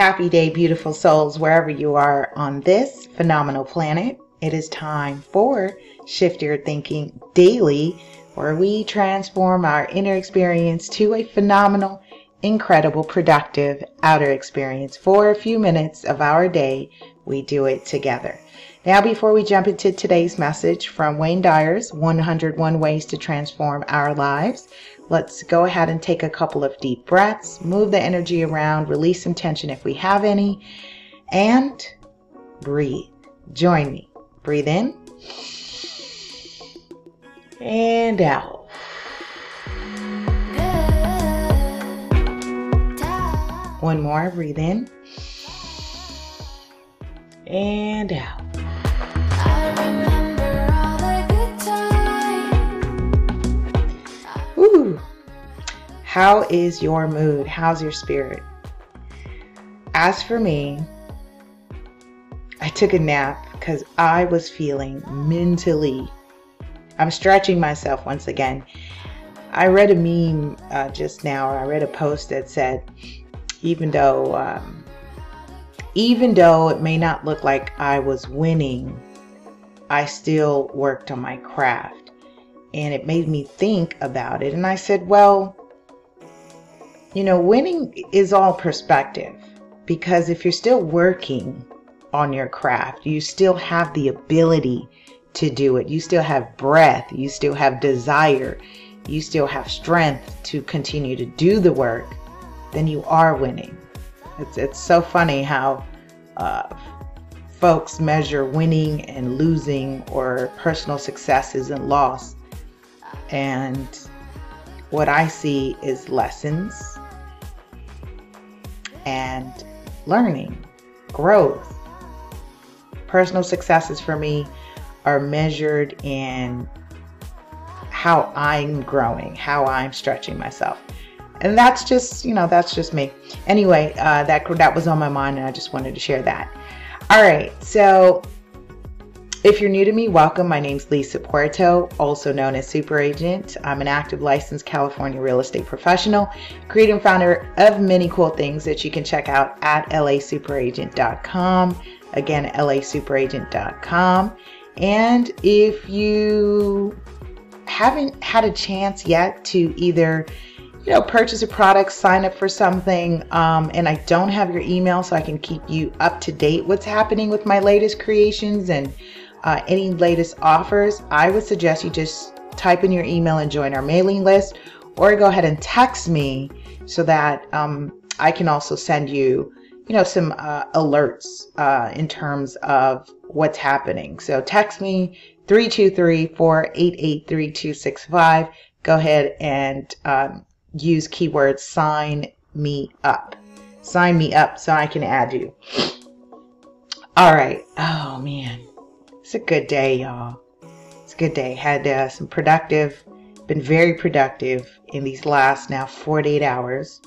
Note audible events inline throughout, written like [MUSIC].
Happy day, beautiful souls, wherever you are on this phenomenal planet. It is time for Shift Your Thinking Daily, where we transform our inner experience to a phenomenal, incredible, productive outer experience. For a few minutes of our day, we do it together. Now, before we jump into today's message from Wayne Dyer's 101 Ways to Transform Our Lives, let's go ahead and take a couple of deep breaths, move the energy around, release some tension if we have any, and breathe. Join me. Breathe in and out. One more. Breathe in and out. How is your mood? How's your spirit? As for me, I took a nap because I was feeling mentally. I'm stretching myself once again. I read a meme uh, just now, or I read a post that said, even though, um, even though it may not look like I was winning, I still worked on my craft and it made me think about it. And I said, well, you know, winning is all perspective because if you're still working on your craft, you still have the ability to do it. You still have breath, you still have desire, you still have strength to continue to do the work, then you are winning. It's, it's so funny how uh, folks measure winning and losing or personal successes and loss and what I see is lessons and learning, growth. Personal successes for me are measured in how I'm growing, how I'm stretching myself. And that's just, you know, that's just me. Anyway, uh, that that was on my mind, and I just wanted to share that. All right, so if you're new to me, welcome. My name's Lisa Puerto, also known as Super Agent. I'm an active licensed California real estate professional, creator and founder of many cool things that you can check out at lasuperagent.com. Again, lasuperagent.com. And if you haven't had a chance yet to either you know, purchase a product, sign up for something, um, and I don't have your email so I can keep you up to date what's happening with my latest creations and uh, any latest offers, I would suggest you just type in your email and join our mailing list, or go ahead and text me so that um, I can also send you, you know, some uh, alerts uh, in terms of what's happening. So text me 323-488-3265. Go ahead and um, use keyword sign me up. Sign me up so I can add you. All right. Oh man. It's a good day, y'all. It's a good day. Had uh, some productive, been very productive in these last now 48 hours.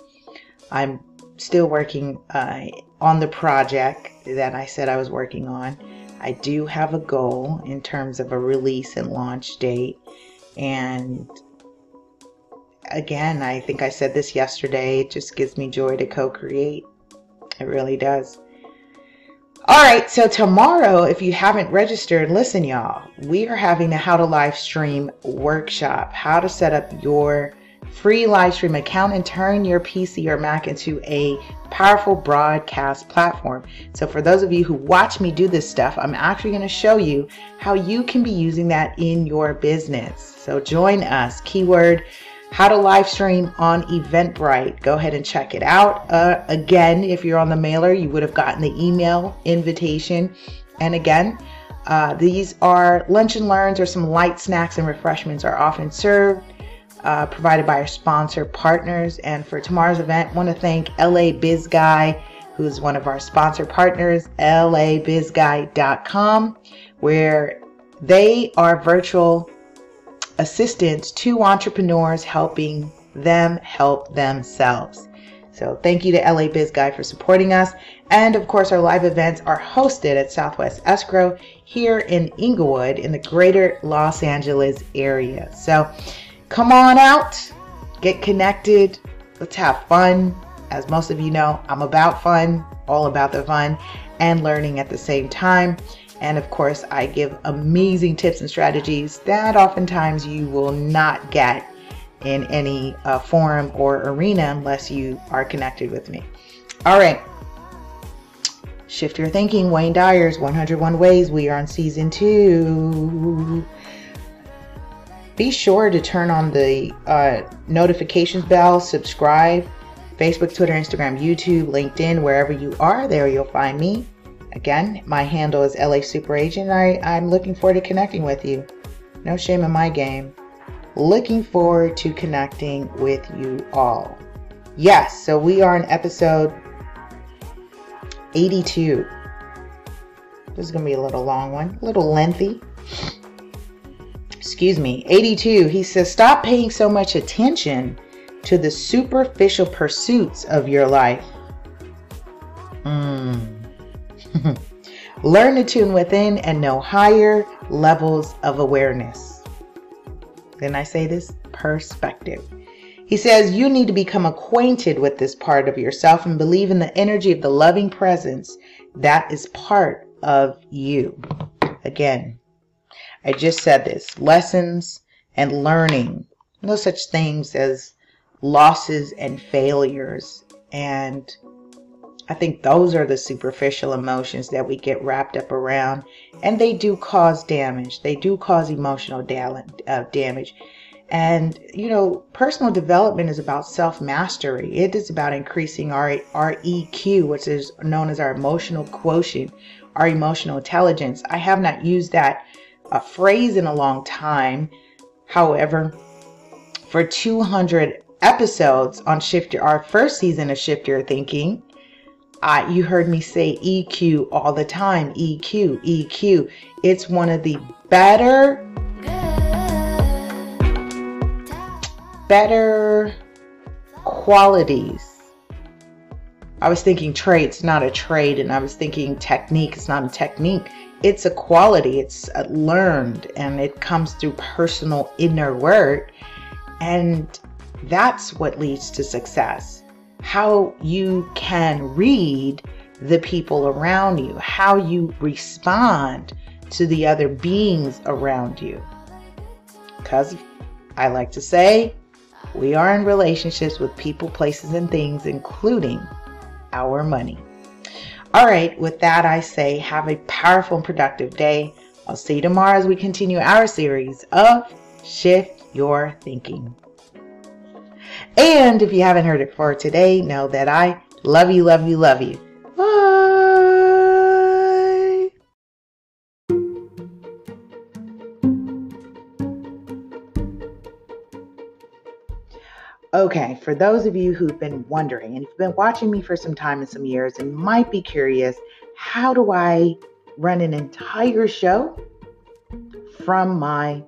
I'm still working uh, on the project that I said I was working on. I do have a goal in terms of a release and launch date. And again, I think I said this yesterday, it just gives me joy to co create. It really does. All right, so tomorrow, if you haven't registered, listen, y'all, we are having a How to Live Stream workshop, how to set up your free live stream account and turn your PC or Mac into a powerful broadcast platform. So, for those of you who watch me do this stuff, I'm actually going to show you how you can be using that in your business. So, join us. Keyword how to live stream on Eventbrite. Go ahead and check it out. Uh, again, if you're on the mailer, you would have gotten the email invitation. And again, uh, these are lunch and learns or some light snacks and refreshments are often served, uh, provided by our sponsor partners. And for tomorrow's event, I want to thank LA Biz Guy, who's one of our sponsor partners, labizguy.com, where they are virtual assistance to entrepreneurs helping them help themselves. So thank you to LA Biz Guy for supporting us. And of course, our live events are hosted at Southwest Escrow here in Inglewood in the greater Los Angeles area. So come on out, get connected, let's have fun. As most of you know, I'm about fun, all about the fun, and learning at the same time. And of course, I give amazing tips and strategies that oftentimes you will not get in any uh, forum or arena unless you are connected with me. All right. Shift your thinking, Wayne Dyer's 101 Ways. We are on season two. Be sure to turn on the uh, notifications bell, subscribe, Facebook, Twitter, Instagram, YouTube, LinkedIn, wherever you are, there you'll find me. Again, my handle is LA Super Agent. I, I'm looking forward to connecting with you. No shame in my game. Looking forward to connecting with you all. Yes, so we are in episode 82. This is going to be a little long one, a little lengthy. Excuse me, 82. He says, Stop paying so much attention to the superficial pursuits of your life. Mm. [LAUGHS] Learn to tune within and know higher levels of awareness. Then I say this perspective. He says you need to become acquainted with this part of yourself and believe in the energy of the loving presence that is part of you. Again, I just said this lessons and learning. No such things as losses and failures. And I think those are the superficial emotions that we get wrapped up around. And they do cause damage, they do cause emotional uh, damage. And, you know, personal development is about self mastery. It is about increasing our, our EQ, which is known as our emotional quotient, our emotional intelligence. I have not used that uh, phrase in a long time. However, for 200 episodes on Shift Your, our first season of Shift Your Thinking, uh, you heard me say EQ all the time. EQ, EQ. It's one of the better better qualities. I was thinking traits, not a trade, and I was thinking technique, it's not a technique. It's a quality, it's learned, and it comes through personal inner work. And that's what leads to success. How you can read the people around you, how you respond to the other beings around you. Because I like to say, we are in relationships with people, places, and things, including our money. All right, with that, I say have a powerful and productive day. I'll see you tomorrow as we continue our series of Shift Your Thinking. And if you haven't heard it before today, know that I love you, love you, love you. Okay, for those of you who've been wondering, and you've been watching me for some time and some years, and might be curious, how do I run an entire show from my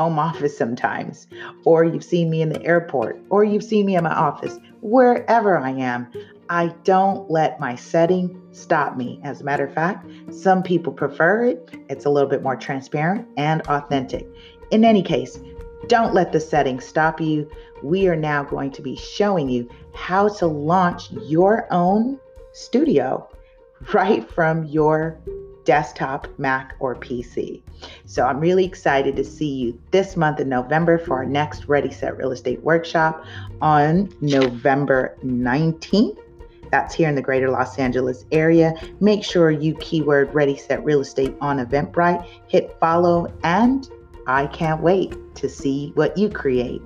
home office sometimes? Or you've seen me in the airport, or you've seen me in my office, wherever I am. I don't let my setting stop me. As a matter of fact, some people prefer it. It's a little bit more transparent and authentic. In any case, don't let the setting stop you we are now going to be showing you how to launch your own studio [LAUGHS] right from your desktop, Mac, or PC. So I'm really excited to see you this month in November for our next Ready Set Real Estate Workshop on November 19th. That's here in the greater Los Angeles area. Make sure you keyword Ready Set Real Estate on Eventbrite, hit follow, and I can't wait to see what you create.